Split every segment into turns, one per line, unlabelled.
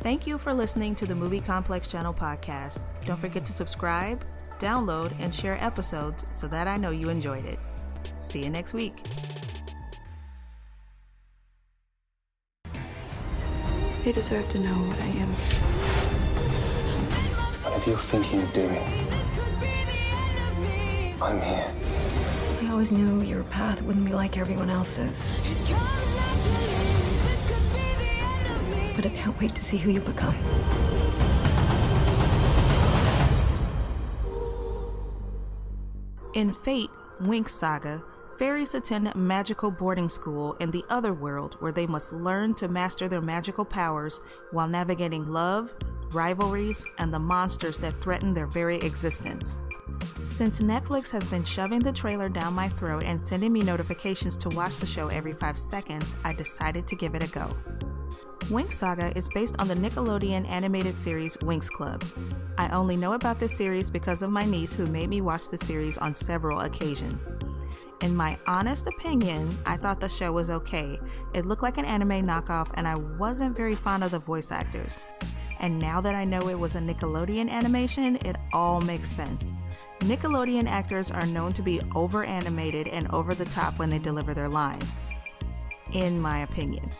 Thank you for listening to the Movie Complex Channel podcast. Don't forget to subscribe, download, and share episodes so that I know you enjoyed it. See you next week.
They deserve to know what I am.
Whatever you're thinking of doing, I'm here.
I always knew your path wouldn't be like everyone else's. But I can't wait to see who you become.
In Fate, Winx Saga, fairies attend magical boarding school in the other world where they must learn to master their magical powers while navigating love, rivalries, and the monsters that threaten their very existence. Since Netflix has been shoving the trailer down my throat and sending me notifications to watch the show every five seconds, I decided to give it a go. Winx Saga is based on the Nickelodeon animated series Winx Club. I only know about this series because of my niece who made me watch the series on several occasions. In my honest opinion, I thought the show was okay. It looked like an anime knockoff, and I wasn't very fond of the voice actors. And now that I know it was a Nickelodeon animation, it all makes sense. Nickelodeon actors are known to be over animated and over the top when they deliver their lines, in my opinion.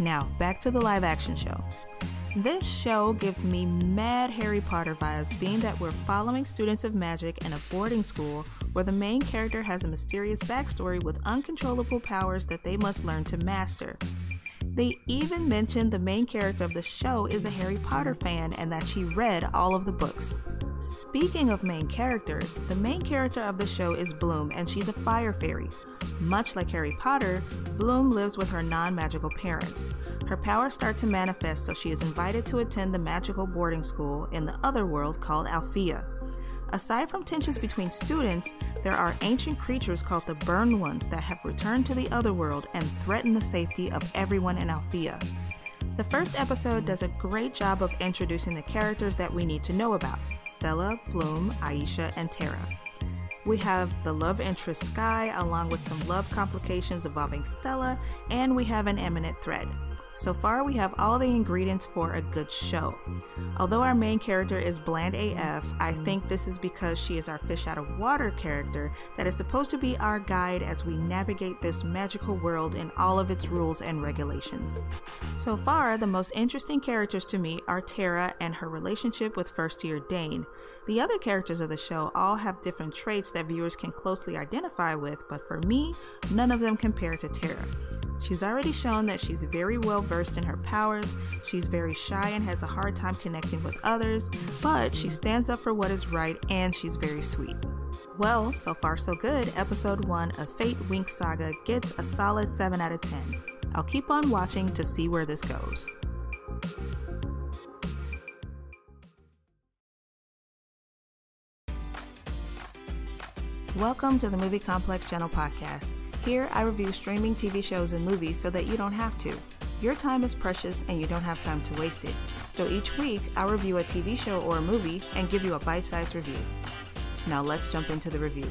Now, back to the live action show. This show gives me mad Harry Potter vibes, being that we're following students of magic in a boarding school where the main character has a mysterious backstory with uncontrollable powers that they must learn to master. They even mention the main character of the show is a Harry Potter fan and that she read all of the books. Speaking of main characters, the main character of the show is Bloom and she's a fire fairy. Much like Harry Potter, Bloom lives with her non magical parents. Her powers start to manifest, so she is invited to attend the magical boarding school in the other world called Alfea. Aside from tensions between students, there are ancient creatures called the Burned Ones that have returned to the other world and threaten the safety of everyone in Alfea. The first episode does a great job of introducing the characters that we need to know about Stella, Bloom, Aisha, and Terra. We have the love interest Sky, along with some love complications involving Stella, and we have an imminent threat. So far, we have all the ingredients for a good show. Although our main character is bland AF, I think this is because she is our fish out of water character that is supposed to be our guide as we navigate this magical world in all of its rules and regulations. So far, the most interesting characters to me are Terra and her relationship with first year Dane. The other characters of the show all have different traits that viewers can closely identify with, but for me, none of them compare to Terra. She's already shown that she's very well versed in her powers, she's very shy and has a hard time connecting with others, but she stands up for what is right and she's very sweet. Well, so far so good. Episode 1 of Fate Winx Saga gets a solid 7 out of 10. I'll keep on watching to see where this goes. Welcome to the Movie Complex Channel podcast. Here, I review streaming TV shows and movies so that you don't have to. Your time is precious and you don't have time to waste it. So each week, I'll review a TV show or a movie and give you a bite sized review. Now let's jump into the review.